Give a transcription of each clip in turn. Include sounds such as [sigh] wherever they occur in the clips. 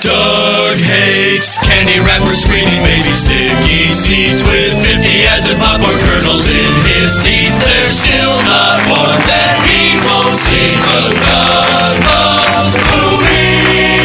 Doug hates candy wrappers, screaming baby sticky seeds with 50 as in popcorn kernels in his teeth. There's still not one that he won't see, 'cause Doug loves movies.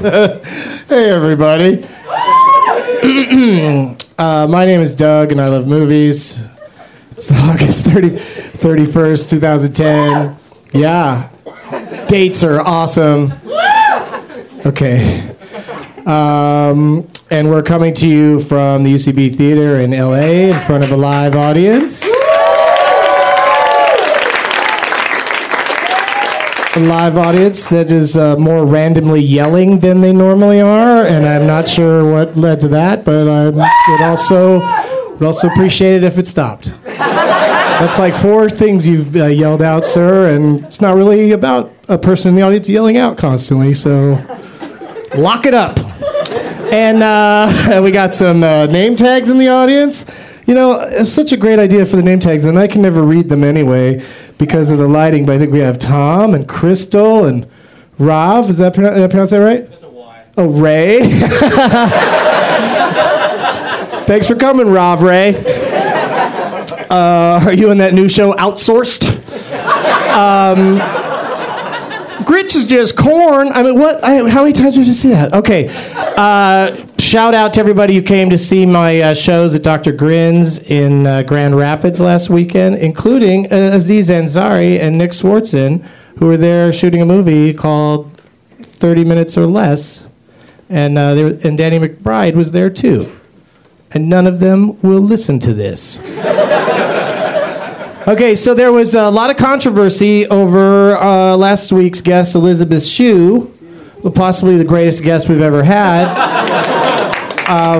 Hey, everybody. [clears throat] uh, my name is Doug, and I love movies. It's August 30, 31st, 2010. Yeah. Dates are awesome. Okay. Um, and we're coming to you from the UCB Theater in LA in front of a live audience. A live audience that is uh, more randomly yelling than they normally are, and I'm not sure what led to that, but I would also would also appreciate it if it stopped. That's like four things you've uh, yelled out, sir, and it's not really about a person in the audience yelling out constantly. So lock it up. And uh, [laughs] we got some uh, name tags in the audience. You know, it's such a great idea for the name tags, and I can never read them anyway because of the lighting. But I think we have Tom and Crystal and Rav. Is that pronoun- did I pronounce that right? That's a Y. Oh, Ray. [laughs] Thanks for coming, Rav Ray. Uh, are you in that new show, Outsourced? Um, grits is just corn. I mean, what? I, how many times did you see that? Okay. Uh, shout out to everybody who came to see my uh, shows at Dr. Grins in uh, Grand Rapids last weekend, including uh, Aziz Ansari and Nick Swardson, who were there shooting a movie called 30 Minutes or Less. And, uh, they were, and Danny McBride was there too. And none of them will listen to this. Okay, so there was a lot of controversy over uh, last week's guest, Elizabeth Shue, possibly the greatest guest we've ever had. [laughs] um,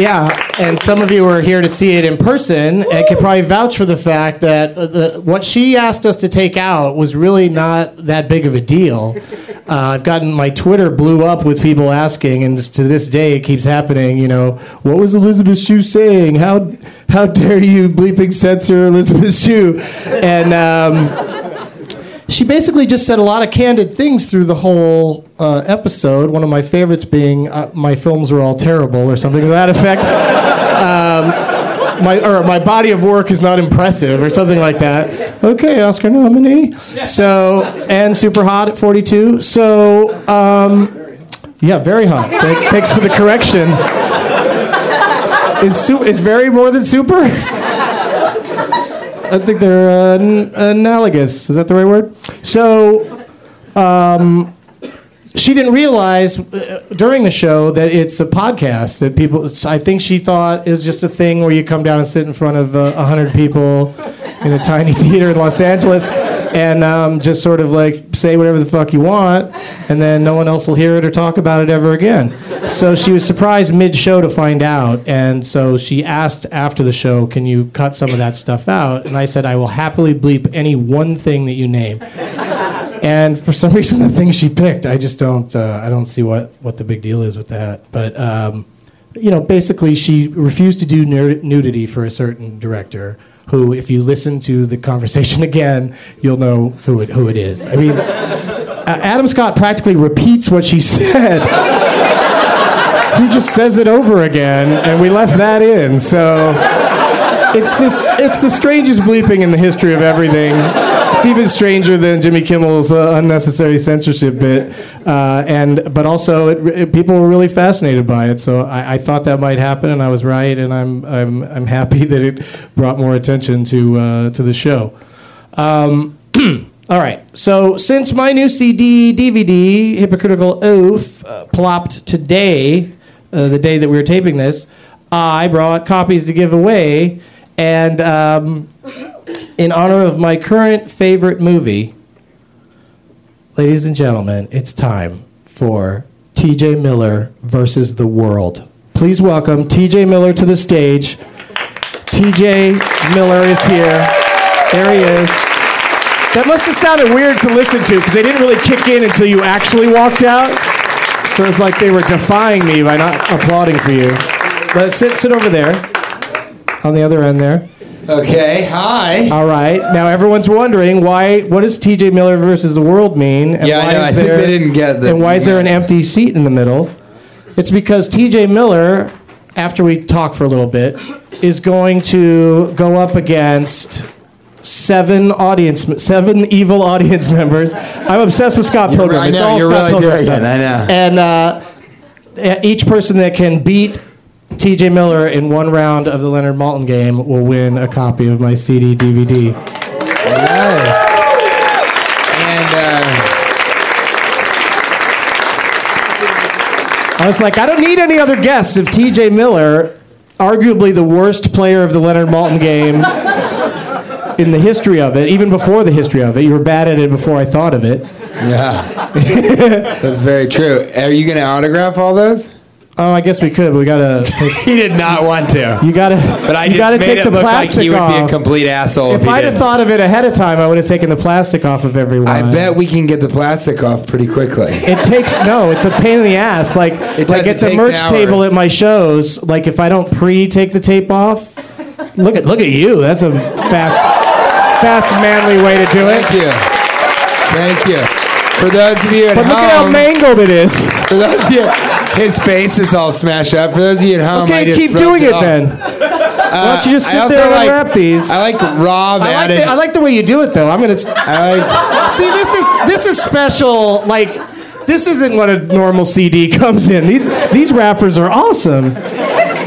yeah, and some of you are here to see it in person and can probably vouch for the fact that uh, the, what she asked us to take out was really not that big of a deal. [laughs] Uh, I've gotten my Twitter blew up with people asking, and to this day it keeps happening. You know, what was Elizabeth Shue saying? How how dare you bleeping censor Elizabeth Shue? And um, she basically just said a lot of candid things through the whole uh, episode. One of my favorites being uh, my films are all terrible or something to that effect. [laughs] Um, my or my body of work is not impressive or something like that. Okay, Oscar nominee. So and super hot at 42. So um, yeah, very hot. Th- Thanks for the correction. Is su- is very more than super? I think they're uh, n- analogous. Is that the right word? So, um, she didn't realize uh, during the show that it's a podcast that people. I think she thought it was just a thing where you come down and sit in front of uh, a hundred people in a tiny [laughs] theater in Los Angeles and um, just sort of like say whatever the fuck you want, and then no one else will hear it or talk about it ever again. So she was surprised mid-show to find out, and so she asked after the show, "Can you cut some of that stuff out?" And I said, "I will happily bleep any one thing that you name." And for some reason, the thing she picked, I just don't, uh, I don't see what, what the big deal is with that. But um, you know, basically, she refused to do nud- nudity for a certain director. Who, if you listen to the conversation [laughs] again, you'll know who it who it is. I mean, uh, Adam Scott practically repeats what she [laughs] said. he just says it over again, and we left that in. So it's this it's the strangest bleeping in the history of everything. It's even stranger than Jimmy Kimmel's uh, unnecessary censorship bit, uh, and but also it, it, people were really fascinated by it. So I, I thought that might happen, and I was right, and I'm I'm I'm happy [laughs] that it brought more attention to uh, to the show. Um, [clears throat] all right. So since my new CD DVD, Hypocritical Oath, uh, plopped today, uh, the day that we were taping this, I brought copies to give away, and um, in honor of my current favorite movie, ladies and gentlemen, it's time for T.J. Miller versus the world. Please welcome T.J. Miller to the stage. T.J. Miller is here. There he is. That must have sounded weird to listen to because they didn't really kick in until you actually walked out. So it's like they were defying me by not applauding for you. But sit, sit over there, on the other end there. Okay, hi. All right. Now everyone's wondering why. What does T.J. Miller versus the world mean? And Yeah, I why know, is I think they didn't get the- And why is there an empty seat in the middle? It's because T.J. Miller, after we talk for a little bit, is going to go up against seven audience, seven evil audience [laughs] members. I'm obsessed with Scott Pilgrim. I it's all Scott really Pilgrim stuff. I know. And uh, each person that can beat T.J. Miller in one round of the Leonard Maltin game will win a copy of my CD DVD. Nice. And uh, I was like, I don't need any other guests if T.J. Miller, arguably the worst player of the Leonard Maltin game in the history of it, even before the history of it, you were bad at it before I thought of it. yeah, [laughs] that's very true. Are you going to autograph all those? Oh, I guess we could, but we gotta [laughs] take. He did not want to. You gotta. But I you just gotta made take it the look like plastic he would be a off. complete asshole if, if he I'd have thought of it ahead of time, I would have taken the plastic off of everyone. I bet we can get the plastic off pretty quickly. It takes no. It's a pain in the ass. Like It like does, at the merch hours. table at my shows. Like if I don't pre-take the tape off, look at look at you. That's a fast, fast, manly way to do it. Thank you. Thank you. For those of you at But look at how mangled it is. for those of you, his face is all smashed up. For those of you at home, I Okay, just keep doing it off. then. Uh, Why don't you just I sit there and like, unwrap these? I like Rob I like, the, I like the way you do it, though. I'm gonna s- I like [laughs] see. This is this is special. Like, this isn't what a normal CD [laughs] comes in. These these wrappers are awesome.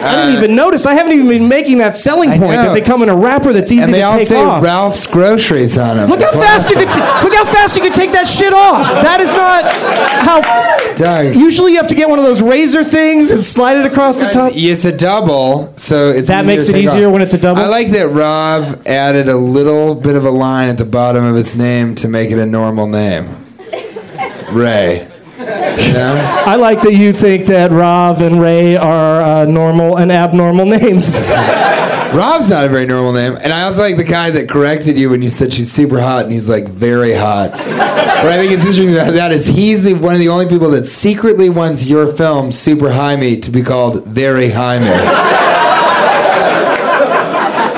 I didn't even notice. I haven't even been making that selling Uh, I point that know. they come in a wrapper that's easy and they to all take say off. Ralph's Groceries on them. Look how fast you can t- look how fast you can take that shit off. That is not how. Doug. Usually, you have to get one of those razor things and slide it across the top. It's a double, so it's That makes it easier when it's a double? I like that Rob added a little bit of a line at the bottom of his name to make it a normal name. Ray. You know? I like that you think that Rav and Ray are uh, normal and abnormal names. [laughs] Rob's not a very normal name, and I also like the guy that corrected you when you said she's super hot, and he's like very hot. what I think is interesting about that is he's the one of the only people that secretly wants your film Super High Me to be called Very High Me.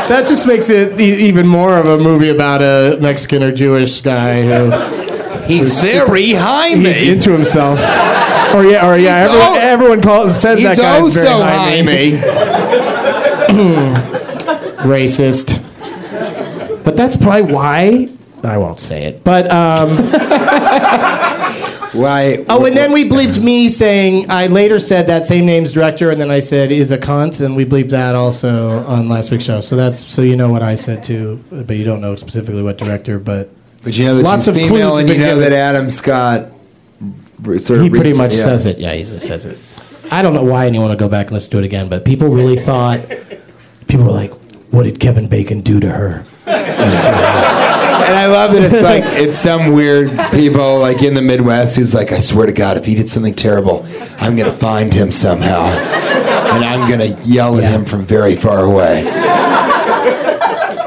That just makes it e- even more of a movie about a Mexican or Jewish guy who He's very high he's me. into himself. Or yeah, or yeah, He's everyone, oh- everyone calls says that guy's oh very high high me. [laughs] racist. But that's probably why I won't say it. But um, [laughs] Why? oh, and then we bleeped me saying I later said that same name's director, and then I said is a cunt, and we bleeped that also on last week's show. So that's so you know what I said too, but you don't know specifically what director. But But you know that Lots she's of clues female, have and you been know given. that Adam Scott. Sort of he pretty re- much yeah. says it. Yeah, he just says it. I don't know why anyone would go back and listen to it again, but people really thought. People were like, "What did Kevin Bacon do to her?" And I love that it's like it's some weird people like in the Midwest who's like, I swear to God, if he did something terrible, I'm gonna find him somehow, and I'm gonna yell at him from very far away.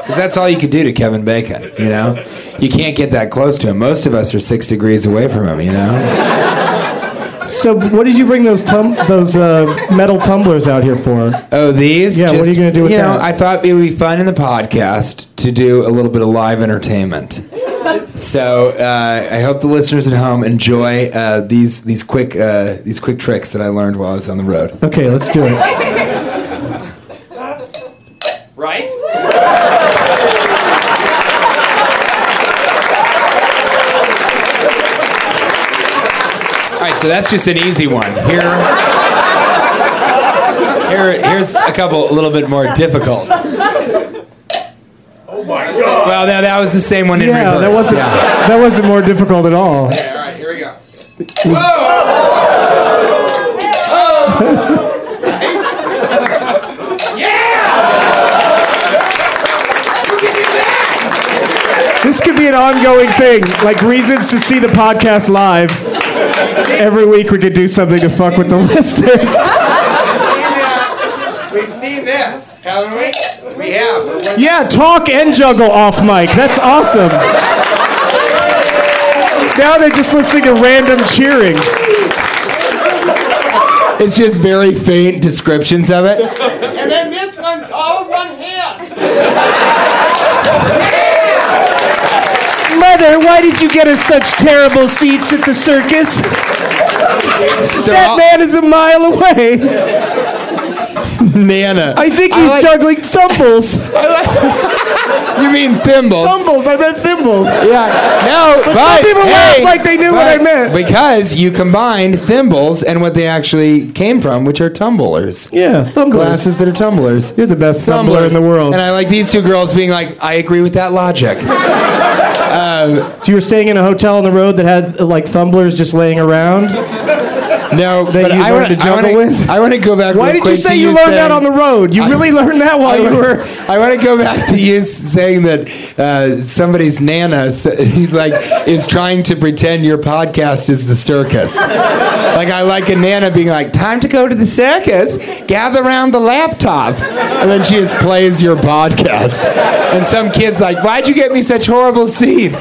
Because that's all you could do to Kevin Bacon, you know. You can't get that close to him. Most of us are six degrees away from him, you know. So, what did you bring those tum- those uh, metal tumblers out here for? Oh, these? Yeah, what are you gonna do with you know, that? I thought it would be fun in the podcast to do a little bit of live entertainment. So uh, I hope the listeners at home enjoy uh, these these quick uh, these quick tricks that I learned while I was on the road. Okay, let's do it. So that's just an easy one. Here, here, here's a couple a little bit more difficult. Oh my god! Well, that, that was the same one in Yeah, reverse. that wasn't Yeah. that wasn't more difficult at all. All right, here we go. Whoa! [laughs] Yeah! This could be an ongoing thing, like reasons to see the podcast live. Every week we could do something to fuck with the listeners. We've seen this, haven't we? We have. Yeah, talk and juggle off mic. That's awesome. Now they're just listening to random cheering. It's just very faint descriptions of it. And then this one's all one hand. Mother, why did you get us such terrible seats at the circus? So That I'll- man is a mile away. Nana. I think I he's like- juggling thumbles. [laughs] You mean thimbles? Thimbles. I meant thimbles. Yeah. No, but, some people hey, laugh like they knew what I meant. Because you combined thimbles and what they actually came from, which are tumblers. Yeah, thumblers. Glasses that are tumblers. You're the best tumbler in the world. And I like these two girls being like, I agree with that logic. So you were staying in a hotel on the road that had uh, like thumblers just laying around? No, That but you I learned want to juggle with? I want to go back. Why did you say you learned saying- that on the road? You really learned that while you were. I want to go back to you saying that uh, somebody's nana [laughs] like is trying to pretend your podcast is the circus. like I like a nana being like, "Time to go to the circus. Gather around the laptop," and then she just plays your podcast. And some kid's like, "Why'd you get me such horrible seats?"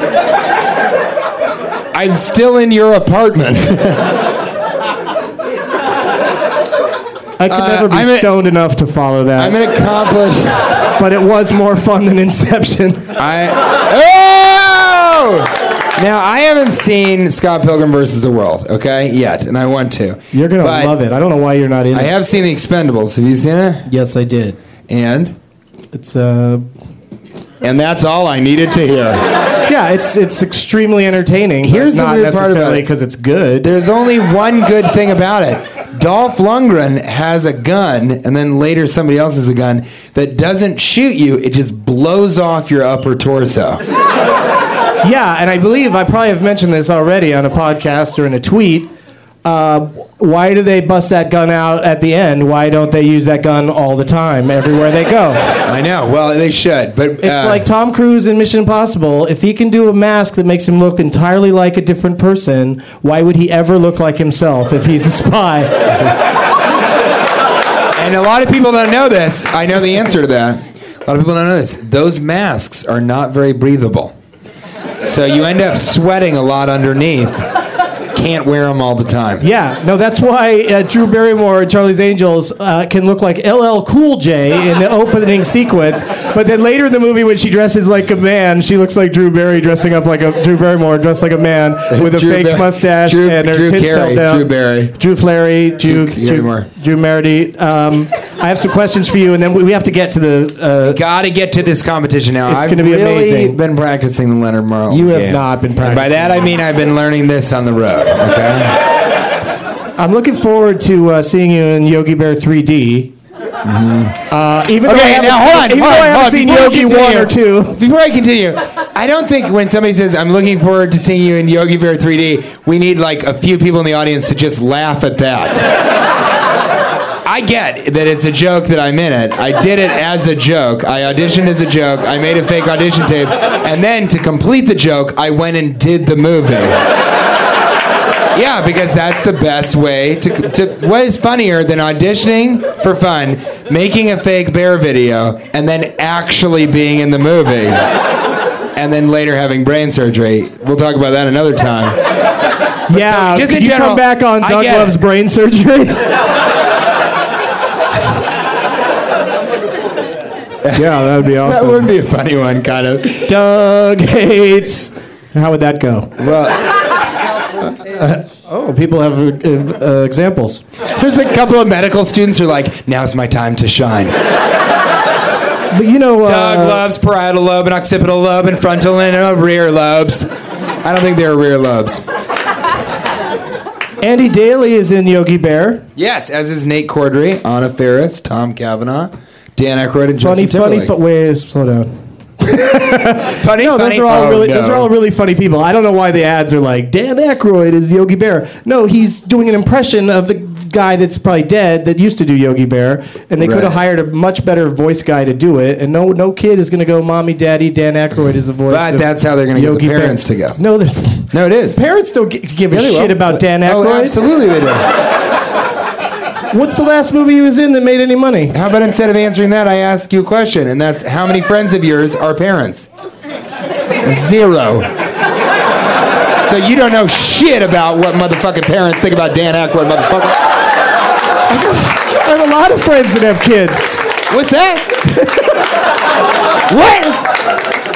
I'm still in your apartment. [laughs] I could never be I'm a- stoned enough to follow that. I'm an accomplished. but it was more fun than Inception. I oh! Now I haven't seen Scott Pilgrim versus the World, okay, yet, and I want to. You're gonna But love it. I don't know why you're not in it. I it. have seen The Expendables. Have you seen it? yes, I did. And It's uh, and that's all I needed to hear. yeah, it's it's extremely entertaining. but Here's the not weird part about necessarily it. because it's good. There's only one good thing about it. Dolph Lundgren has a gun, and then later somebody else has a gun that doesn't shoot you. It just blows off your upper torso. [laughs] Yeah, and I believe I probably have mentioned this already on a podcast or in a tweet. Uh, why do they bust that gun out at the end? Why don't they use that gun all the time, everywhere they go? [laughs] I know. Well, they should, but It's uh, like Tom Cruise in Mission Impossible. If he can do a mask that makes him look entirely like a different person, why would he ever look like himself if he's a spy? [laughs] And a lot of people don't know this. I know the answer to that. A lot of people don't know this. Those masks are not very breathable. So you end up sweating a lot underneath. Can't wear them all the time. Yeah, no, that's why uh, Drew Barrymore in Charlie's Angels uh, can look like LL Cool J in the opening sequence, but then later in the movie when she dresses like a man, she looks like Drew Barry dressing up like a Drew Barrymore dressed like a man with a Drew fake mustache Drew- and her Drew tits Carey, down. Drew Barry. Drew Flary, Drew, Drew Drew, Barrymore. Drew Merity. Um, I have some questions for you, and then we we have to get to the. Uh, Got to get to this competition now. It's I've gonna be really amazing. been practicing the Leonard Merle. You have game. not been And By that I mean I've been learning this on the road. Okay. I'm looking forward to uh, seeing you in Yogi Bear 3D. Uh, even though I Mm-hmm. Haven't now hold seen- on. even hold though I haven't seen Yogi one or two. Before I continue, I don't think when somebody says I'm looking forward to seeing you in Yogi Bear 3D, we need like a few people in the audience to just laugh at that. I get that it's a joke that I'm in it. I did it as a joke. I auditioned as a joke. I made a fake audition tape, and then to complete the joke, I went and did the movie. Yeah, because that's the best way to, to. What is funnier than auditioning for fun, making a fake bear video, and then actually being in the movie, and then later having brain surgery? We'll talk about that another time. Yeah, just could in you general, come back on I Doug get Love's brain surgery? [laughs] [laughs] yeah, that would be awesome. That would be a funny one, kind of. Doug hates. How would that go? Well, Oh, people have uh, uh, examples. there's a couple of medical students who are like, "Now's my time to shine." But you know, uh, Doug loves parietal lobe and occipital lobe and frontal and uh, rear lobes. I don't think they're rear lobes. Andy Daly is in Yogi Bear. Yes, as is Nate Corddry, Anna Faris, Tom Cavanagh, Dan Aykroyd, and Funny, Justin funny. Timberlake. Wait, slow down. [laughs] funny, No, those funny? are all Oh, really no. those are all really funny people. I don't know why the ads are like Dan Aykroyd is Yogi Bear. No, he's doing an impression of the guy that's probably dead that used to do Yogi Bear, and they could have hired a much better voice guy to do it. And no, no kid is going to go, "Mommy, Daddy, Dan Aykroyd is the voice." But of that's how they're gonna get the Yogi Bear." parents to go. No, there's- No, it is. parents don't gi- give a Yeah, shit about Dan Aykroyd. Oh, Aykroyd. absolutely they do. [laughs] What's the last movie he was in that made any money? How about instead of answering that, I ask you a question, and that's how many friends of yours are parents? Zero. So you don't know shit about what motherfucking parents think about Dan Aykroyd, motherfucker. I have a lot of friends that have kids. What's that? what?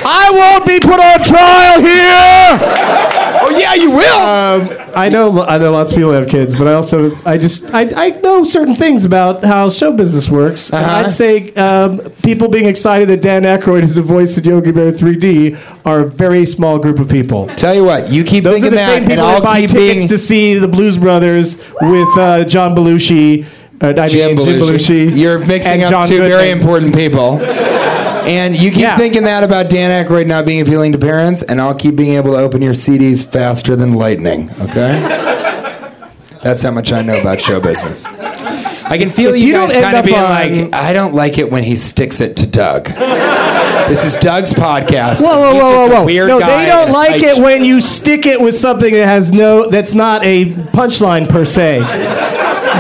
I won't be put on trial here. Yeah, you will. Um, I know I know lots of people have kids, but I also I just I, I know certain things about how show business works. Uh-huh. I'd say um, people being excited that Dan Aykroyd is the voice of Yogi Bear 3D are a very small group of people. Tell you what, you keep Those thinking are the that, same and people I'll that buy tickets being to see the Blues Brothers with uh, John Belushi. Uh, I Jim mean, Jim Belushi. Belushi. You're mixing up John two very important people. And you keep Yeah. thinking that about Dan Aykroyd not being appealing to parents, and I'll keep being able to open your CDs faster than lightning. Okay? That's how much I know about show business. I can feel If you, you guys kind of being on- like, I don't like it when he sticks it to Doug. this is Doug's podcast. Whoa, whoa, whoa, whoa, whoa! Weird no, they don't like it sh- when you stick it with something that has no, that's not a punchline per se.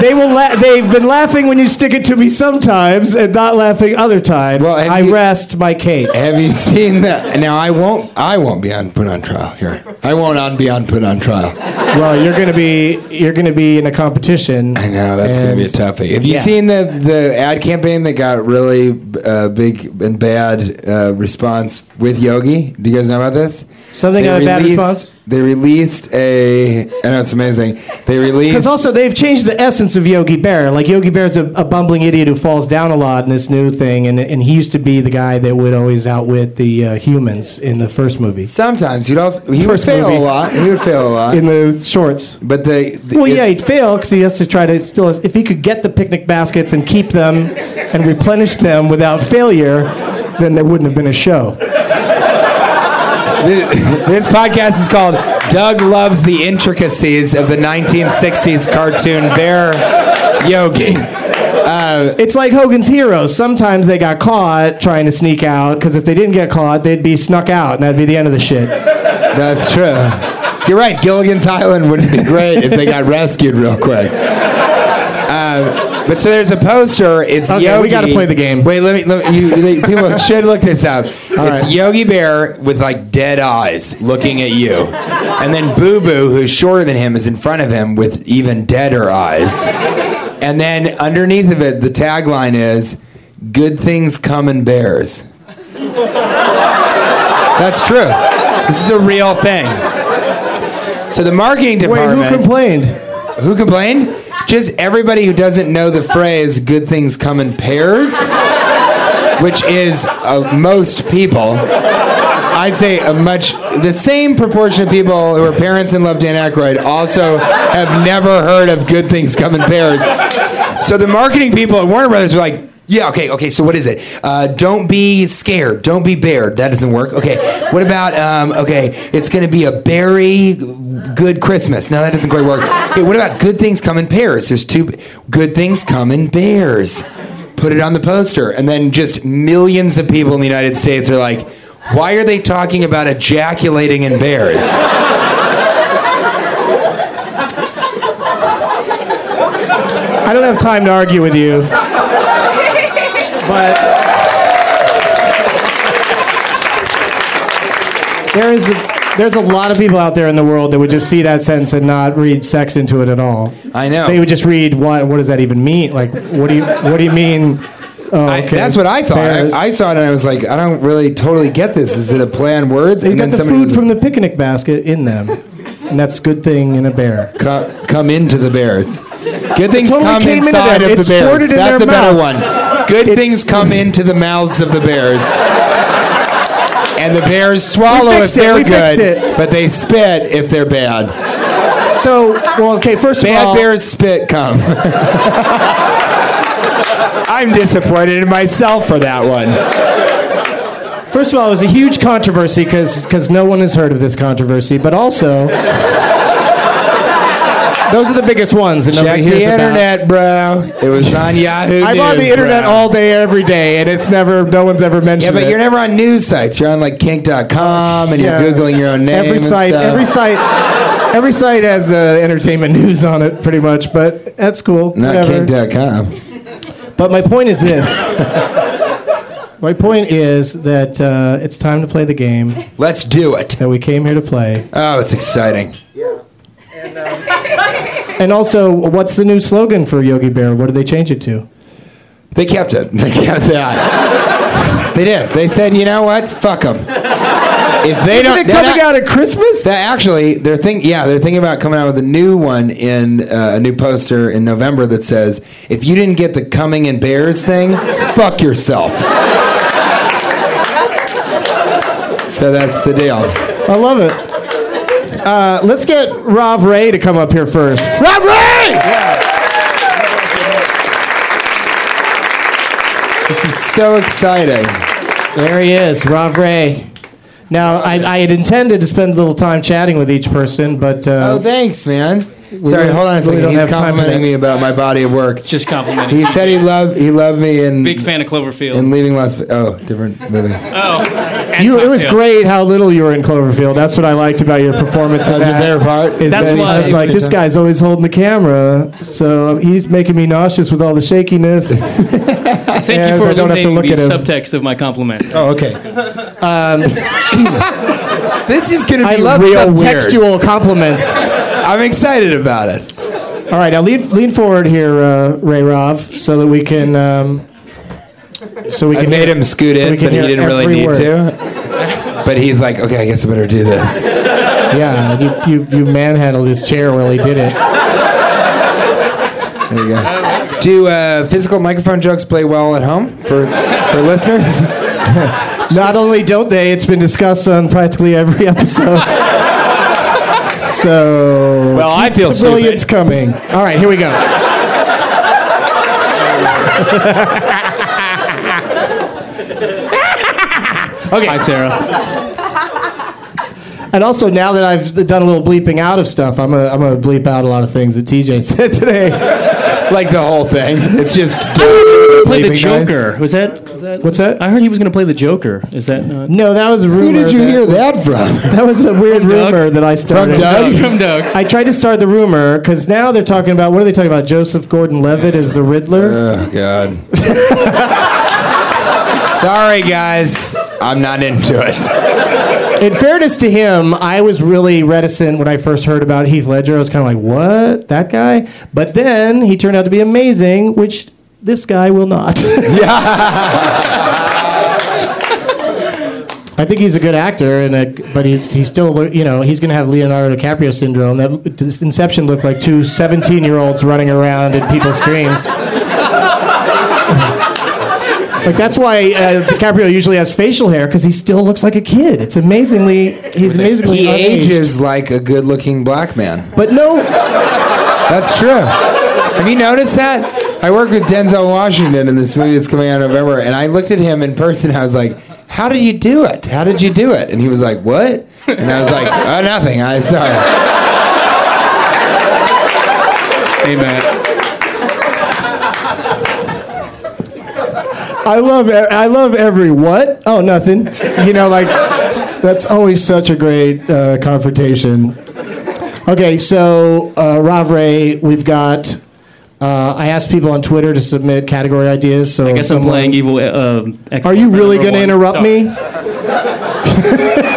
They will. La- they've been laughing when you stick it to me sometimes, and not laughing other times. Well, I you- rest my case. Have you seen that? Now I won't. I won't be on put on trial here. I won't on be on put on trial. Well, you're gonna be you're gonna be in a competition. I know that's going to be a toughie. Have you Yeah. seen the the ad campaign that got really uh, big and bad uh, response with Yogi? Do you guys know about this? Something They got a bad response? They released a. I know it's amazing. They released. Because also they've changed the essence of Yogi Bear. Like Yogi Bear's a, a bumbling idiot who falls down a lot in this new thing, and and he used to be the guy that would always outwit the uh, humans in the first movie, Sometimes he'd also he would First fail movie. a lot. He would fail a lot. in the shorts. but the, the Well, it- yeah, he'd fail because he has to try to still. If he could get the picnic baskets and keep them and replenish them without failure, then there wouldn't have been a show. [laughs] This podcast is called Doug loves the intricacies of the 1960s cartoon Bear Yogi. It's like Hogan's Heroes. Sometimes they got caught trying to sneak out because if they didn't get caught, they'd be snuck out, and that'd be the end of the shit. That's true. You're right. Gilligan's Island would be great if they got rescued real quick. Uh, but so there's a poster. It's Okay, Yogi. we gotta play the game. Wait, let me. Let me you, they- people should look this up. It's right. Yogi Bear with like dead eyes looking at you, and then Boo Boo, who's shorter than him, is in front of him with even deader eyes. And then underneath of it, the tagline is "Good things come in bears." That's true. This is a real thing. So the marketing department. Wait, who complained? Who complained? Just everybody who doesn't know the phrase "good things come in pairs," which is uh, most people. I'd say a much the same proportion of people who are parents and love Dan Aykroyd also have never heard of "good things come in pairs." So the marketing people at Warner Brothers are like. Yeah, okay, okay, so what is it? Uh, don't be scared. Don't be bared. That doesn't work. Okay, what about, um, okay, it's going to be a berry good Christmas. No, that doesn't quite work. Okay, what about good things come in pairs? There's two good things come in bears. Put it on the poster. And then just millions of people in the United States are like, why are they talking about ejaculating in bears? I don't have time to argue with you. But there is a, there's a lot of people out there in the world that would just see that sentence and not read sex into it at all. I know. They would just read what what does that even mean? Like what do you what do you mean? Oh, I- that's what I thought. I, I saw it and I was like, I don't really totally get this. Is it a play on words? And got the food was from the picnic basket in them, and that's a good thing in a bear. Co- come into the bears. Good things totally come inside of It the bears. That's a better one. Good It's- things come into the mouths of the bears. And the bears swallow if it, they're fixed good, it. but they spit if they're bad. So, well, okay. First of all, Bad bears spit come. [laughs] I'm disappointed in myself for that one. First of all, it was a huge controversy because no one has heard of this controversy, but also those are the biggest ones that Check nobody the hears about. internet, bro. It was on Yahoo. I'm on the internet bro. all day, every day, and it's never no one's ever mentioned. It. Yeah, but it. you're never on news sites. You're on like kink.com and Yeah. you're googling your own name. Every and site, stuff. every site, every site has uh, entertainment [laughs] news on it, pretty much. But that's cool. Not whatever. kink.com. But my point is this. my point is that uh, it's time to play the game Let's do it. that we came here to play. Oh, it's exciting. And also, what's the new slogan for Yogi Bear? What did they change it to? They kept it. [laughs] They kept that. they did. They said, you know what? Fuck them. If they Isn't don't, it they're coming not- out at Christmas? Actually, they're think, yeah, they're thinking about coming out with a new one in uh, a new poster in November that says, "If you didn't get the coming in bears thing, [laughs] fuck yourself." so that's the deal. I love it. Uh, let's get Rob Ray to come up here first. Rob Ray! This is so exciting. There he is, Rob Ray. Now, I, I had intended to spend a little time chatting with each person, but uh, Oh, thanks, man. Sorry, really- hold on a really second. He's have time for complimenting me about my body of work. Just complimenting. He said he loved he loved me in Big fan of Cloverfield. in leaving Las Vegas. Oh, different movie. [laughs] oh, you, it was great how little you were in Cloverfield. That's what I liked about your performance. in That was your that. favorite part? Is That's that why- I was like, this guy's always holding the camera, so he's making me nauseous with all the shakiness. [laughs] Thank Yeah, you for I don't have to look the at him. subtext of my compliment. oh, okay. Um, [laughs] This is gonna be I love real weird. compliments. I'm excited about it. All right, now lean, lean forward here, uh, Ray Rov, so that we can. Um, so we can I made hear- him scoot so in, but he didn't really need word. to. But he's like, okay, I guess I better do this. Yeah, you, you, you manhandled his chair while he did it. There you go. Do uh, physical microphone jokes play well at home for for listeners? [laughs] Not only don't they, it's been discussed on practically every [laughs] episode. So. Well, I feel the brilliance coming. All right, here we go. Okay. Hi, Sarah. [laughs] And also, now that I've done a little bleeping out of stuff, I'm gonna I'm gonna bleep out a lot of things that TJ said today. Like the whole thing. It's just [laughs] Play the bleeping noise. Joker. Was that, was that? What's that? I heard he was going to play the Joker. Is that not? No, that was a rumor. Who did you that, hear that from? [laughs] That was a weird From Doug? rumor that I started. Doug? From Doug. I tried to start the rumor because now they're talking about what are they talking about? Joseph Gordon-Levitt as the Riddler. Oh God. [laughs] Sorry, guys. I'm not into it. In fairness to him, I was really reticent when I first heard about Heath Ledger. I was kind of like, "What? That guy?" But then he turned out to be amazing, which this guy will not. [laughs] I think he's a good actor, and a, but he's, he's still, you know, he's going to have Leonardo DiCaprio syndrome. That Inception looked like two 17-year-olds running around in people's dreams. [laughs] Like that's why uh, DiCaprio usually has facial hair because he still looks like a kid. It's amazingly he's amazingly He unaged. ages like a good-looking black man. But no, That's true. Have you noticed that? I work with Denzel Washington in this movie that's coming out in November, and I looked at him in person. I was like, "How did you do it? How did you do it?" And he was like, "What?" And I was like, "Oh, nothing. I sorry." Hey, Matt. I love I love every what? Oh, nothing. You know, like that's always such a great uh, confrontation. Okay, so uh, Rav Ray, we've got. Uh, I asked people on Twitter to submit category ideas. So I guess I'm playing evil. Uh, Are you really going to interrupt Sorry. me? [laughs]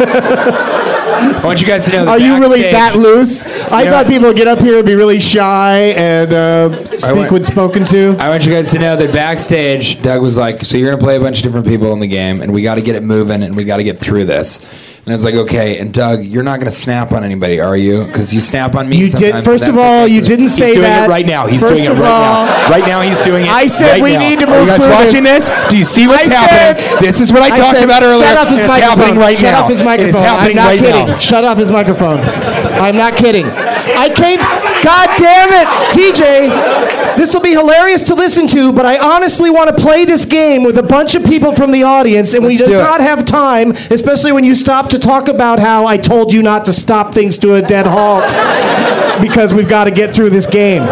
I want you guys to know. that Are you really backstage- that loose? I know- thought people would get up here and be really shy and uh, speak went- when spoken to. I want you guys to know that backstage, Doug was like, "So you're gonna play a bunch of different people in the game, and we got to get it moving, and we got to get through this." And I was like, "Okay." And Doug, you're not gonna snap on anybody, are you? Because you snap on me. You did- first of all, okay. you didn't He's say doing that. it right now. He's First doing it right all, now. Right now, he's doing it. I said right we now. need to move. Are you guys through watching this. Do you see what's I happening? said- this is what I, talked said, about earlier. Shut off his it's microphone. happening right Shut now. off his It is microphone. happening I'm not right kidding. now. Shut off his microphone. I'm not kidding. I came. God damn it, TJ. This will be hilarious to listen to, but I honestly want to play this game with a bunch of people from the audience, and we Let's do do not have time, especially when you stop to talk about how I told you not to stop things to a dead halt because we've got to get through this game.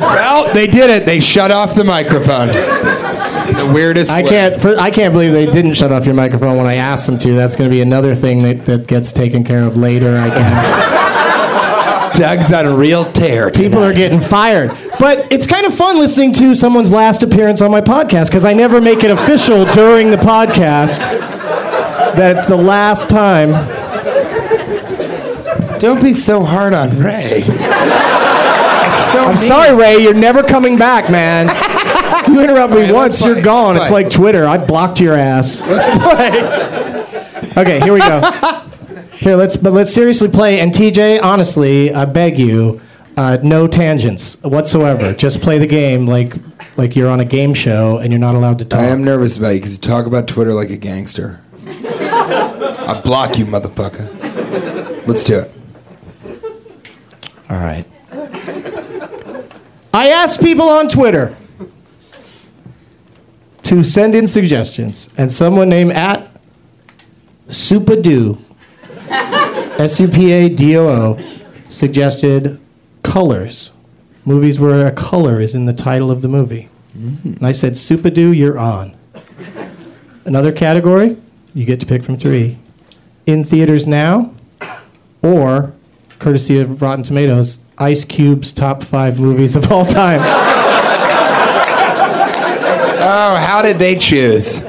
Well, they did it. They shut off the microphone. The weirdest. I way. can't. For, I can't believe they didn't shut off your microphone when I asked them to. That's going to be another thing that, that gets taken care of later, I guess. [laughs] Doug's on a real tear. People are getting fired. But it's kind of fun listening to someone's last appearance on my podcast because I never make it official during the podcast that it's the last time. Don't be so hard on Ray. [laughs] So I'm mean. sorry, Ray. You're never coming back, man. [laughs] [laughs] You interrupt me right, once, you're gone. It's like Twitter. I blocked your ass. Let's play. Okay, here we go. Here, let's but let's seriously play. And TJ, honestly, I beg you, uh, no tangents whatsoever. Just play the game like like you're on a game show and you're not allowed to talk. I am nervous about you because you talk about Twitter like a gangster. I block you, motherfucker. Let's do it. All right. I asked people on Twitter to send in suggestions, and someone named at Supadoo, S U P A D O O, suggested colors. Movies where a color is in the title of the movie. Mm-hmm. And I said, Supadoo, you're on. Another category, you get to pick from three. In theaters now, or courtesy of Rotten Tomatoes, Ice Cube's top five movies of all time. Oh, how did they choose?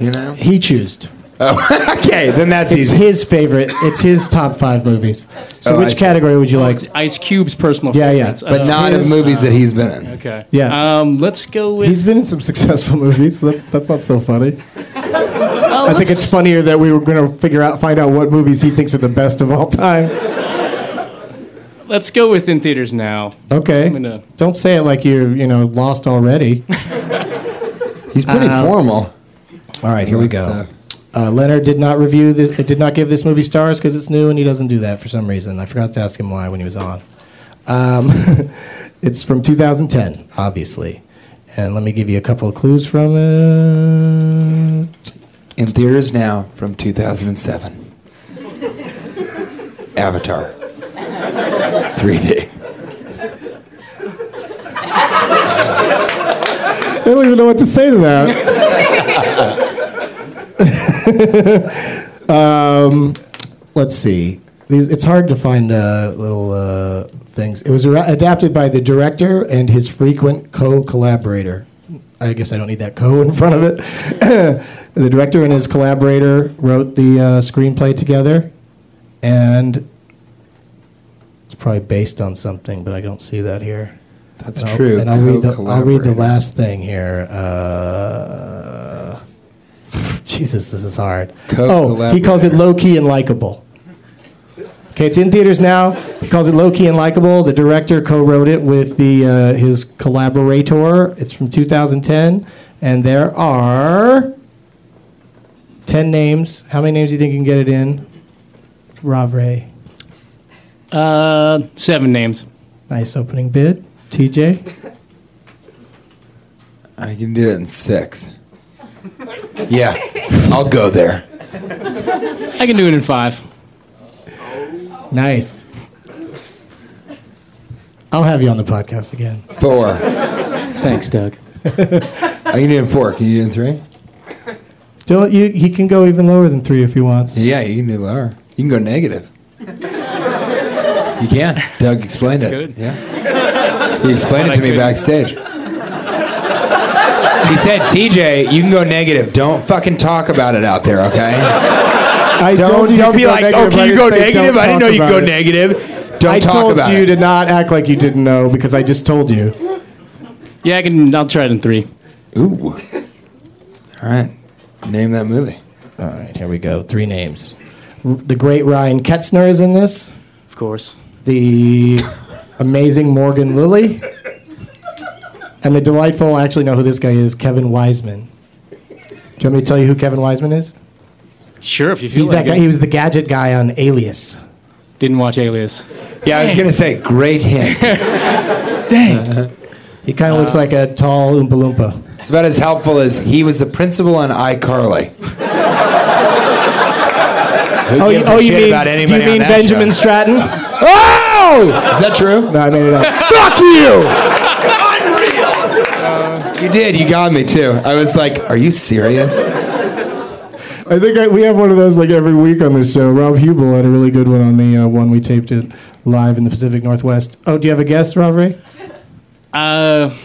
You know? He choosed. Oh, [laughs] okay, then that's It's easy. his favorite. It's his top five movies. So, Oh, I which see. category would you like? Ice Cube's personal Yeah, yeah, favorites. But Uh, not of his- movies that he's been in. Okay. Yeah. Um, let's go with. He's been in some successful movies. So that's that's not so funny. oh, I think let's- it's funnier that we were going to figure out, find out what movies he thinks are the best of all time. Let's go with in theaters now. Okay. I'm gonna- Don't say it like you're you know lost already. [laughs] He's pretty Uh, formal. All right, here we go. Uh, Leonard did not review this, did not give this movie stars because it's new and he doesn't do that for some reason. I forgot to ask him why when he was on. Um, [laughs] it's from 2010, obviously. And let me give you a couple of clues from it. In theaters now from 2007. [laughs] Avatar. [laughs] 3D. Don't even know what to say to that. [laughs] um, let's see. It's hard to find uh, little uh, things. It was ara- adapted by the director and his frequent co-collaborator. I guess I don't need that co in front of it. [coughs] the director and his collaborator wrote the uh, screenplay together, and it's probably based on something, but I don't see that here. That's And I'll- true. And I'll read, the, I'll read the last thing here. Uh, [laughs] Jesus, this is hard. Oh, he calls it low key and likable. Okay, it's in theaters now. He calls it low key and likable. The director co-wrote it with the uh, his collaborator. It's from 2010, and there are ten names. How many names do you think you can get it in? Rob Ray. Uh, seven names. Nice opening bid. TJ. I can do it in six. Yeah, I'll go there. I can do it in five. Nice. I'll have you on the podcast again. Four. Thanks, Doug. I can do it in four. Can you do it in three? Don't you? He can go even lower than three if he wants. Yeah, you can do lower. You can go negative. You can. Doug explained it. Good. Yeah. He explained it to me backstage. He said, TJ, you can go negative. Don't fucking talk about it out there, okay? I Don't, told you don't could be like, negative, oh, can you go negative? I didn't know you could go it. negative. Don't I talk told you to not act like you didn't know because I just told you. Yeah, I can. I'll try it in three. Ooh. All right. Name that movie. All right, here we go. Three names. R- The great Ryan Ketzner is in this. Of course. The amazing Morgan Lily. And the delightful, I actually know who this guy is, Kevin Weisman. Do you want me to tell you who Kevin Weisman is? Sure, if you feel He's like that guy. it. He was the gadget guy on Alias. Didn't watch Alias. Yeah, I was going to say, great hint. [laughs] [laughs] He kind of looks uh, like a tall Oompa Loompa. It's about as helpful as he was the principal on iCarly. [laughs] Oh, who Oh, you, gives a oh, you shit mean, about do you anybody on mean that Benjamin show? Stratton? Is that true? No, I made it up. [laughs] Fuck you! You did. You got me too. I was like, "Are you serious?" I think I, we have one of those like every week on this show. Rob Huebel had a really good one on the uh, one we taped it live in the Pacific Northwest. Oh, do you have a guess, Rob Ray? Uh,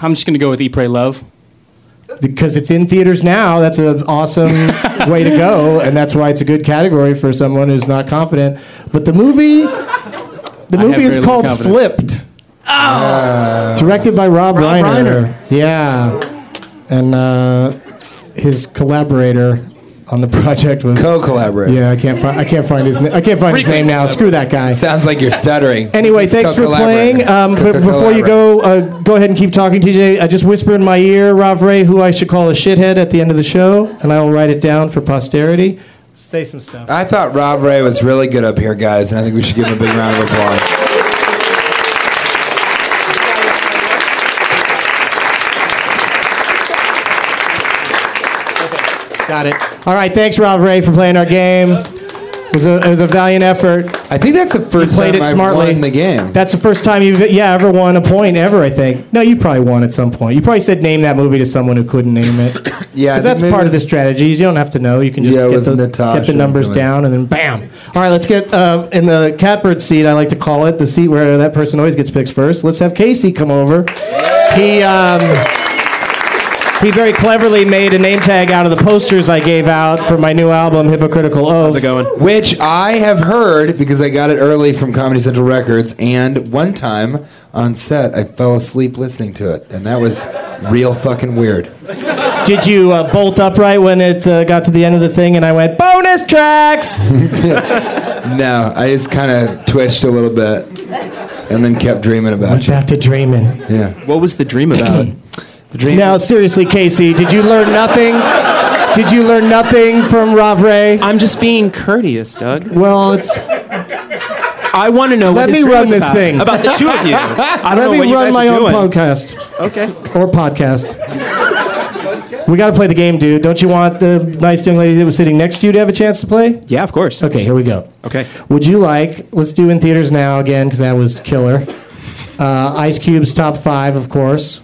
I'm just gonna go with Eat, Pray, Love. Because it's in theaters now. That's an awesome [laughs] way to go, and that's why it's a good category for someone who's not confident. But the movie, the I movie is called confidence. Flipped. Oh. Directed by Rob, Rob Reiner. Reiner. Yeah, and uh, his collaborator on the [laughs] project was co-collaborator. Yeah, I can't find. I can't find his. Na- I can't find his name now. Screw that guy. Sounds like you're stuttering. Anyway, thanks for playing. Um, but before you go, uh, go ahead and keep talking, TJ. I just whisper in my ear, Rob Ray, who I should call a shithead at the end of the show, and I will write it down for posterity. Say some stuff. I thought Rob Ray was really good up here, guys, and I think we should give him a big round of applause. Got it. All right, thanks, Rob Ray, for playing our game. It was a, it was a valiant effort. I think that's the first played time it I've smartly. won the game. That's the first time you've yeah ever won a point ever. I think. No, you probably won at some point. You probably said name that movie to someone who couldn't name it. [coughs] Yeah, because that's part of the strategies. You don't have to know. You can just Yeah, get, the, Natasha get the numbers down and then bam. All right, let's get uh, in the catbird seat. I like to call it the seat where that person always gets picked first. Let's have Casey come over. He. Um, he very cleverly made a name tag out of the posters I gave out for my new album, Hypocritical Oath. How's it going? Which I have heard because I got it early from Comedy Central Records, and one time on set I fell asleep listening to it, and that was real fucking weird. Did you uh, bolt upright when it uh, got to the end of the thing and I went, bonus tracks? [laughs] No, I just kind of twitched a little bit, and then kept dreaming about you. Went back to dreaming. Yeah. What was the dream about? [clears throat] The dream. Now, seriously, Casey, did you learn nothing? Did you learn nothing from Rob Ray? I'm just being courteous, Doug. Well, it's. I want to know. Let what his me dream run was this about, thing. about the two of you. [laughs] I don't Let know me what you run guys my are own doing. podcast Okay. or podcast. We got to play the game, dude. Don't you want the nice young lady that was sitting next to you to have a chance to play? Yeah, of course. Okay, here we go. Okay. Would you like, let's do in theaters now again, because that was killer. Uh, Ice Cube's top five, of course.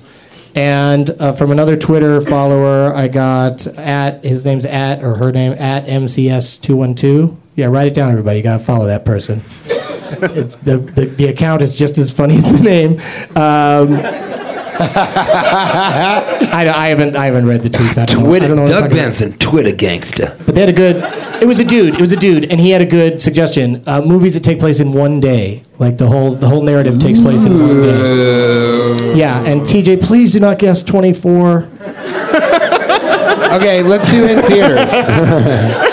And uh, from another Twitter follower, I got at, his name's at, or her name, at MCS212. Yeah, write it down, everybody. You got to follow that person. It's, the, the, the account is just as funny as the name. Um, [laughs] I, I haven't I haven't read the tweets. I don't know, I Twitter, don't know Doug talking about. Benson, Twitter gangster. But they had a good. It was a dude. It was a dude, and he had a good suggestion. Uh, movies that take place in one day, like the whole the whole narrative takes place in one day. Yeah, and TJ, please do not guess twenty four. [laughs] Okay, let's do it in theaters. [laughs]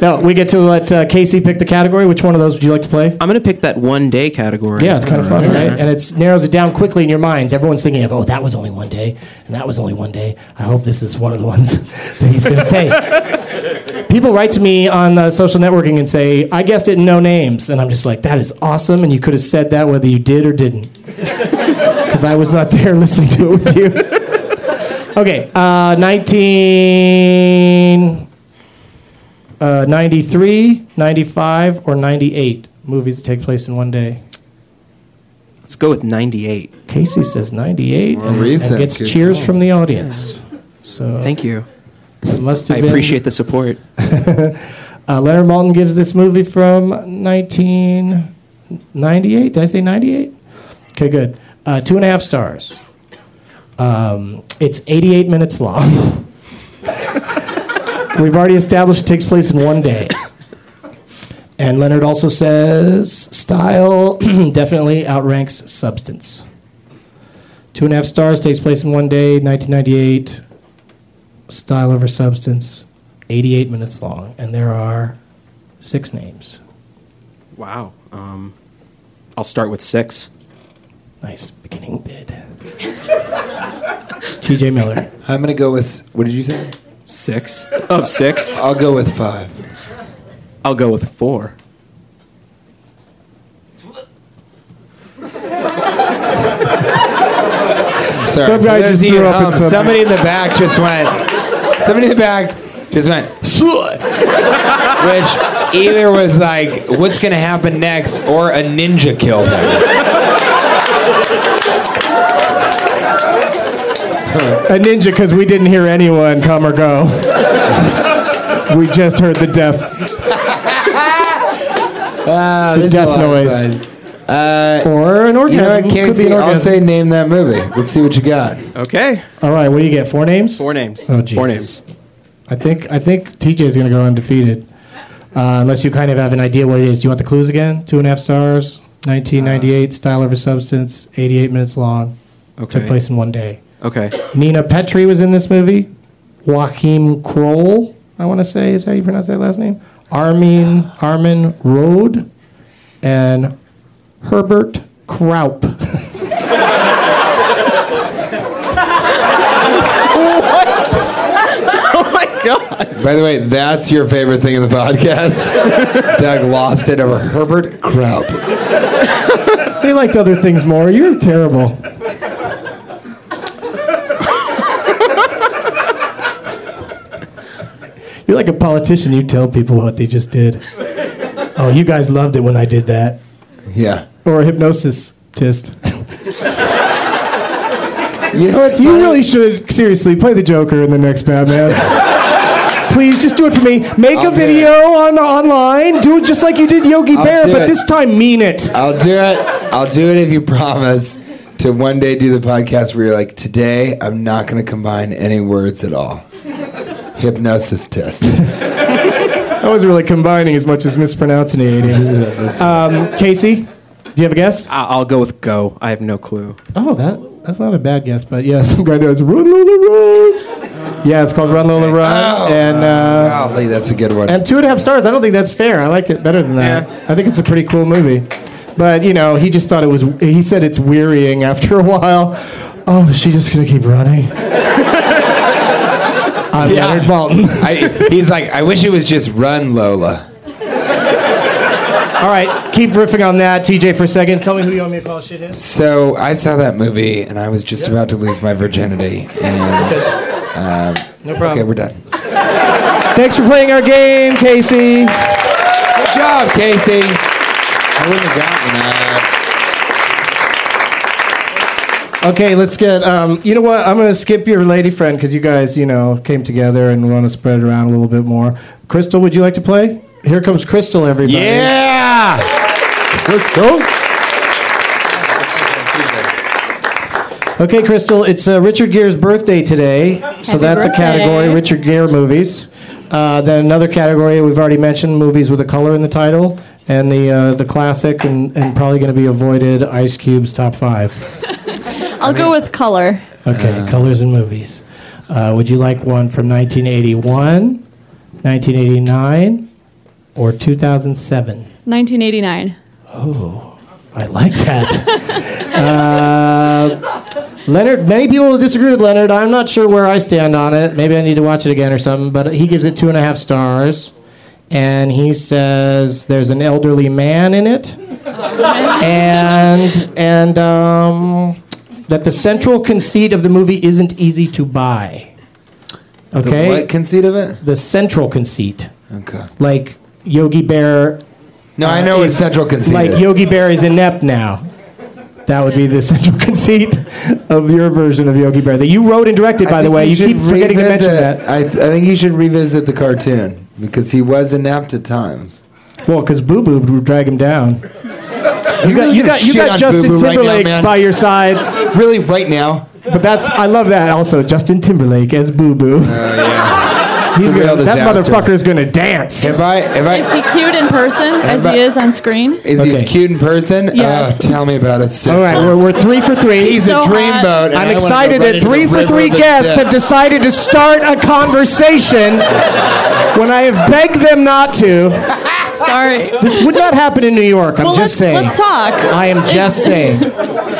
No, we get to let uh, Casey pick the category. Which one of those would you like to play? I'm gonna pick that one day category. Yeah, it's kind of fun, right? And it narrows it down quickly in your minds. Everyone's thinking of, oh, that was only one day, and that was only one day. I hope this is one of the ones [laughs] that he's going to say. [laughs] People write to me on uh, social networking and say, I guessed it in no names. And I'm just like, that is awesome. And you could have said that whether you did or didn't. [laughs] Because I was not there listening to it with you. okay, uh, 19. Uh, 93, 95, or 98 movies that take place in one day. Let's go with 98. Casey says 98 and, and gets good cheers from the audience. So Thank you. it must have I been. appreciate the support. [laughs] Uh, Leonard Maltin gives this movie from 1998. Did I say 98? Okay, good. Uh, two and a half stars. Um, it's 88 minutes long. [laughs] We've already established it takes place in one day. And Leonard also says style [clears throat] definitely outranks substance. Two and a half stars takes place in one day, 1998. Style over substance, 88 minutes long. And there are six names. Wow. Um, I'll start with six. Nice beginning bid. [laughs] TJ Miller. I'm gonna go with. What did you say? Six of six. I'll go with five. I'll go with four. [laughs] Sorry. Some guy just threw up at home, um, something. Somebody in the back just went. Somebody in the back just went. Which either was like, "What's gonna happen next?" or a ninja killed him. A ninja because we didn't hear anyone come or go. we just heard the death. Ah, The this is a death noise. Uh, Or an you orgasm. know what, Could be Casey? an I'll say name that movie. Let's see what you got. Okay. All right, what do you get? Four names? Four names. Oh, Jesus. Four names. I think I think TJ's going to go undefeated. Uh, unless you kind of have an idea what it is. Do you want the clues again? Two and a half stars, 1998, style over substance, 88 minutes long. Okay. Took place in one day. Okay. Nina Petri was in this movie. Joachim Kroll, I want to say, is how you pronounce that last name. Armin Armin Rohde and Herbert Kraup. [laughs] [laughs] Oh my god. By the way, that's your favorite thing in the podcast. [laughs] Doug lost it over Herbert Kraup. they liked other things more. You're terrible. You're like a politician. You tell people what they just did. Oh, you guys loved it when I did that. Yeah. Or a hypnosis test. [laughs] You know what's You really should seriously play the Joker in the next Batman. Please, just do it for me. Make I'll a video on online. Do it just like you did Yogi I'll Bear, but it. this time mean it. I'll do it. I'll do it if you promise to one day do the podcast where you're like, today I'm not going to combine any words at all. Hypnosis test. I wasn't really combining as much as mispronouncing. [laughs] Um, Casey, do you have a guess? I- I'll go with go. I have no clue. Oh, that that's not a bad guess, but yeah, [laughs] some guy there is Run Lola Run. Yeah, it's called Run Lola Run, and uh, Golly, that's a good one. and two and a half stars. I don't think that's fair. I like it better than that. Yeah. I think it's a pretty cool movie. But you know, he just thought it was. He said it's wearying after a while. Oh, is she just gonna keep running? [laughs] I'm Yeah. Leonard Maltin. I, he's like, I wish it was just run, Lola. All right, keep riffing on that, TJ, for a second. Tell me who you want me to call shit in. So I saw that movie and I was just about to lose my virginity. And [laughs] um, No problem. okay, we're done. Thanks for playing our game, Casey. Good job, Casey. I wouldn't have gotten that. Okay, let's get. Um, you know what? I'm gonna skip your lady friend because you guys, you know, came together and want to spread it around a little bit more. Crystal, would you like to play? Here comes Crystal, everybody. Yeah. Let's go. Okay, Crystal, it's uh, Richard Gere's birthday today, so Happy that's a category. Richard Gere movies. Uh, then another category we've already mentioned, movies with a color in the title, and the uh, the classic and, and probably going to be avoided Ice Cube's top five. [laughs] I'll go with color. Okay, colors and movies. Uh, would you like one from 1981, 1989, or 2007? 1989. Oh, I like that. [laughs] uh, Leonard, many people will disagree with Leonard. I'm not sure where I stand on it. Maybe I need to watch it again or something. But he gives it two and a half stars, and he says there's an elderly man in it, [laughs] and and um, that the central conceit of the movie isn't easy to buy. Okay, The What conceit of it? the central conceit, Okay. like Yogi Bear No, I uh, know what is- central conceit Like is. Yogi Bear is inept now. That would be the central [laughs] conceit of your version of Yogi Bear that you wrote and directed, by the way. You keep forgetting to mention that. I, I think you should revisit the cartoon because he was inept at times. Well, because Boo Boo would drag him down. You got you got you got Justin Boo right now, Timberlake by your side, Really, right now? but that's I love that also. Justin Timberlake as Boo Boo. Oh, He's It's a gonna that disaster. motherfucker's gonna dance. If I, if Is he cute in person as But- he is on screen? is he as cute in person? Uh, yes. Oh, tell me about it, sister. All right, we're, we're three for three. He's So a dreamboat. I I'm excited right that three for three guests death. have decided to start a conversation when I have begged them not to. Sorry. This would not happen in New York. I'm well, let's, just saying. let's talk. I am just saying.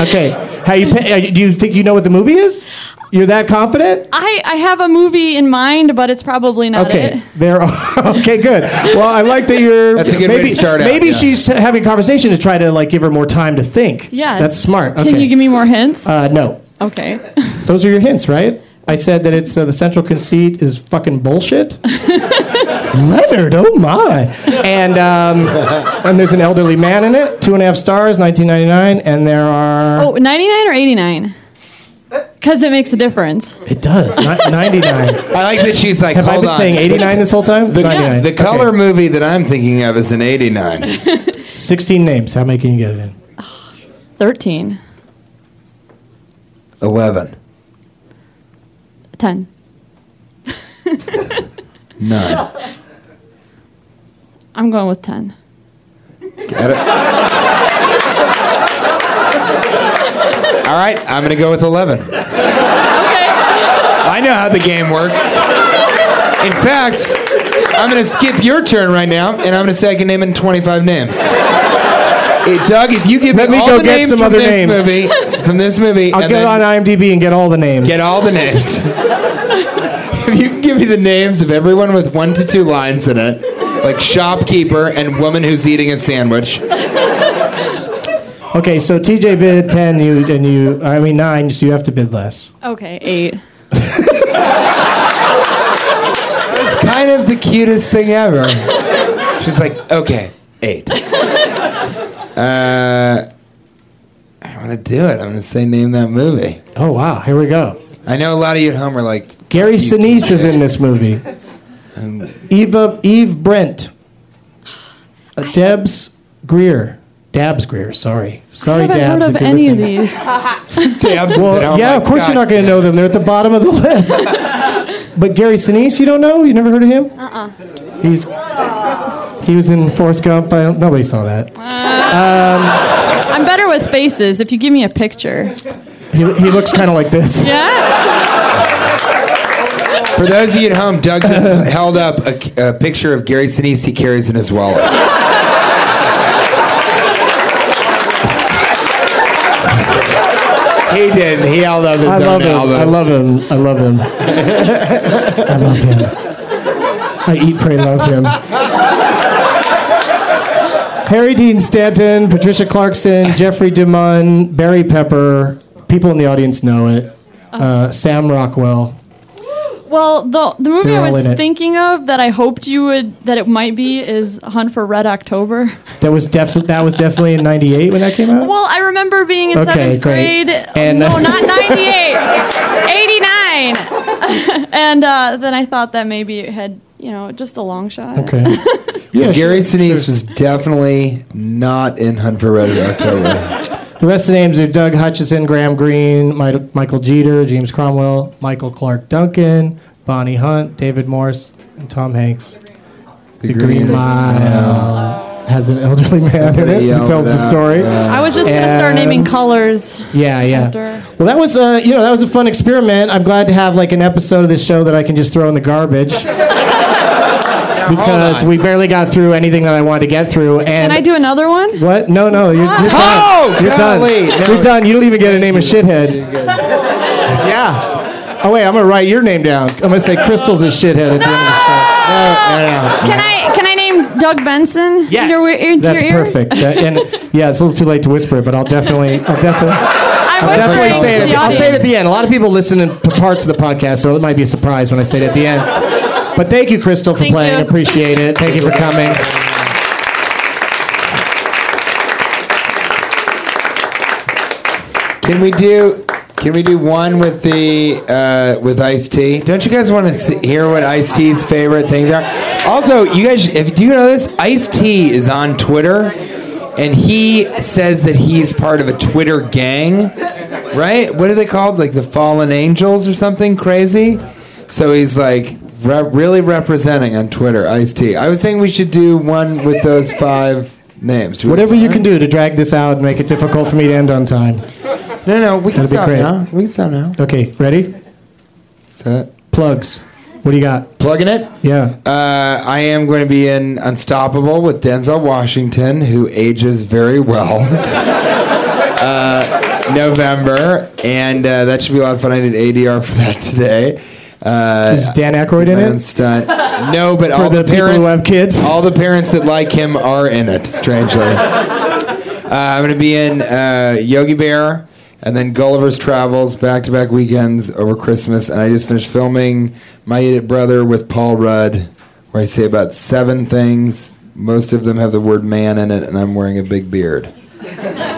Okay. How you? pa- uh, Do you think you know what the movie is? You're that confident? I, I have a movie in mind, but it's probably not Okay. it. [laughs] There. Are, okay. Good. Well, I like that you're. That's a good way maybe, to start out, Maybe yeah. she's having a conversation to try to like give her more time to think. Yeah, That's smart. Okay. Can you give me more hints? Uh, no. okay. Those are your hints, right? I said that it's uh, the central conceit is fucking bullshit. [laughs] Leonard, oh my! And um, and there's an elderly man in it. Two and a half stars, 1999, and there are. Oh, 99 or 89? Because it makes a difference. It does. Ni- 99. I like that she's like, Have I hold been on. saying 89 this whole time? It's The, 99. the color Okay. movie that I'm thinking of is an 89. [laughs] 16 names. How many can you get it in? 13. 11. 10. [laughs] 9. I'm going with 10. All right, I'm going to go with 11. Okay. I know how the game works. In fact, I'm going to skip your turn right now, and I'm going to say I can name in 25 names. Hey, Doug, if you give Let me all go the get names some from other this names. movie, from this movie, I'll and get then on IMDb and get all the names. get all the names. [laughs] if you can give me the names of everyone with one to two lines in it, like shopkeeper and woman who's eating a sandwich. Okay, so TJ bid 10, you and you. I mean 9, so you have to bid less. Okay, 8. It's kind of the cutest thing ever. She's like, okay, eight. Uh, I want to do it. I'm going to say name that movie. Oh wow, here we go. I know a lot of you at home are like, Gary Sinise is in this movie. [laughs] Eva Eve Brent. Uh, Debs Greer. Dabbs Greer, sorry. Sorry, I haven't Dabbs. heard of if you're any of these. [laughs] Dabbs. Well, yeah, of course you're not going to know them. They're at the bottom of the list. [laughs] but Gary Sinise, you don't know? You never heard of him? Uh-uh. He's he was in Forrest Gump. I don't, nobody saw that. Um, I'm better with faces if you give me a picture. He, he looks kind of like this. Yeah? For those of you at home, Doug just [laughs] held up a, a picture of Gary Sinise he carries in his wallet. he did. He held up his I own love him. album. I love him. I love him. [laughs] I love him. I eat, pray, love him. Harry Dean Stanton, Patricia Clarkson, Jeffrey DeMunn, Barry Pepper. People in the audience know it. Uh, Sam Rockwell. Well, the the movie They're I was thinking of that I hoped you would that it might be is Hunt for Red October. [laughs] That was definitely that was definitely in '98 when that came out. Well, I remember being in Okay, seventh great. grade. And- no, not [laughs] 98, 89. [laughs] and uh, then I thought that maybe it had, you know, just a long shot. Okay. [laughs] Yeah, Yeah, Gary sure, Sinise sure. was definitely not in Hunt for Red [laughs] October. The rest of the names are Doug Hutchison, Graham Greene, Mi- Michael Jeter, James Cromwell, Michael Clarke Duncan, Bonnie Hunt, David Morse, and Tom Hanks. The, Green, Mile has an elderly man in it Somebody who yelled tells the out. story. I was just going to start And- naming colors. Yeah, yeah. After. Well, that was uh, you know that was a fun experiment. I'm glad to have like an episode of this show that I can just throw in the garbage [laughs] because we barely got through anything that I wanted to get through. And Can I do another one? What? No, no, you're, you're Oh, done. You're done. golly, no. You're done. You don't even get a name of shithead. [laughs] Yeah. Oh wait, I'm gonna write your name down. I'm gonna say Crystal's a shithead at the end of the show. No, no, no. Can I can I name Doug Benson? Yes, Into, into that's your ear? perfect. That- and yeah, it's a little too late to whisper it, but I'll definitely, I'll definitely. [laughs] I'm I'll definitely say it. the I'll say it at the end. A lot of people listen to parts of the podcast, so it might be a surprise when I say it at the end. But thank you, Crystal, for Thank playing. you. Appreciate it. Thank you for coming. Can we do? Can we do one with the uh, with Ice T? Don't you guys want to hear what Ice T's favorite things are? Also, you guys, if do you know this? Ice T is on Twitter, and he says that he's part of a Twitter gang, right? What are they called? Like the Fallen Angels or something crazy? So he's like re- really representing on Twitter, Ice T. I was saying we should do one with those five names. Do we have Whatever you can do to drag this out and make it difficult for me to end on time. No, no, we can That'd be stop great. now. We can stop now. Okay, ready? Set. Plugs. What do you got? Plugging it. Yeah. Uh, I am going to be in Unstoppable with Denzel Washington, who ages very well. [laughs] uh, November, and uh, that should be a lot of fun. I did ADR for that today. Uh, Is Dan Aykroyd in it? Stunt. No, but all the the, people parents who have kids? All the parents that like him are in it. Strangely, [laughs] uh, I'm going to be in uh, Yogi Bear. And then Gulliver's Travels, back-to-back weekends over Christmas, and I just finished filming My Idiot Brother with Paul Rudd, where I say about seven things. Most of them have the word "man" in it, and I'm wearing a big beard. [laughs]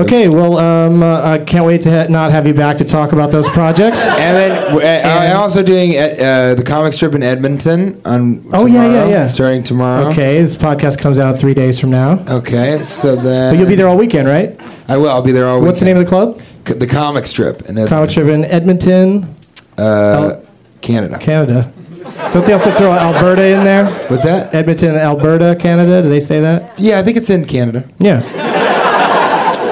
Okay, well, um, uh, I can't wait to ha- not have you back to talk about those projects. [laughs] And then uh, I'm also doing uh, the comic strip in Edmonton on. Oh, yeah, yeah, yeah. Starting tomorrow. Okay, this podcast comes out three days from now. Okay, so then. But you'll be there all weekend, right? I will. I'll be there all weekend. What's the name of the club? the The comic strip in Edmonton, Comic Strip in Edmonton, uh, Canada. Canada. Don't they also throw Alberta in there? What's that? Edmonton, Alberta, Canada. Do they say that? Yeah, I think it's in Canada. Yeah.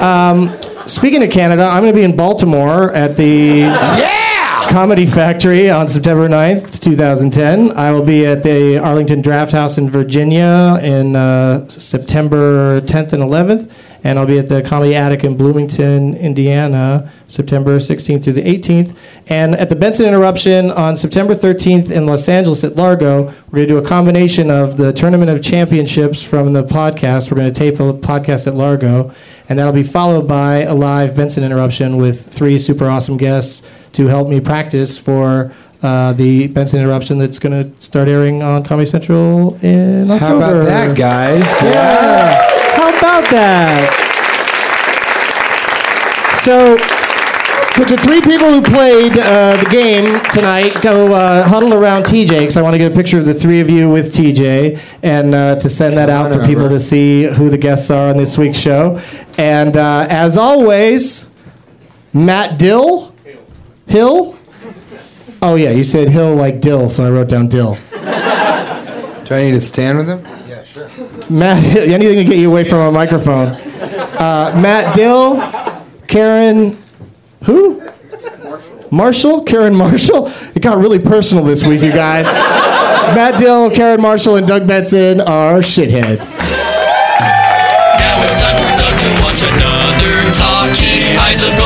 Um, speaking of Canada, I'm going to be in Baltimore at the Yeah. Comedy Factory on September 9th, 2010. I will be at the Arlington Draft House in Virginia in uh, September 10th and 11th. And I'll be at the Comedy Attic in Bloomington, Indiana, September 16th through the 18th. And at the Benson Interruption on September 13th in Los Angeles at Largo, we're going to do a combination of the Tournament of Championships from the podcast. We're going to tape a podcast at Largo. And that'll be followed by a live Benson Interruption with three super awesome guests to help me practice for uh, the Benson Interruption that's going to start airing on Comedy Central in October. How about that, guys? Yeah. How about that? So, for the three people who played uh, the game tonight, go uh, huddle around TJ because I want to get a picture of the three of you with TJ and uh, to send that out for people to see who the guests are on this week's show. And uh, as always, Matt Dill, Hill. Oh yeah, you said Hill like Dill, so I wrote down Dill. Do I need to stand with him? Yeah, sure. Matt, [laughs] anything to get you away from a microphone. Uh, Matt Dill, Karen, who? Marshall. Karen Marshall. It got really personal this week, you guys. Matt Dill, Karen Marshall, and Doug Benson are shitheads.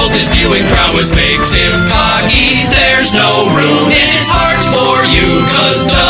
world, his viewing prowess makes him foggy. There's no room in his heart for you, cause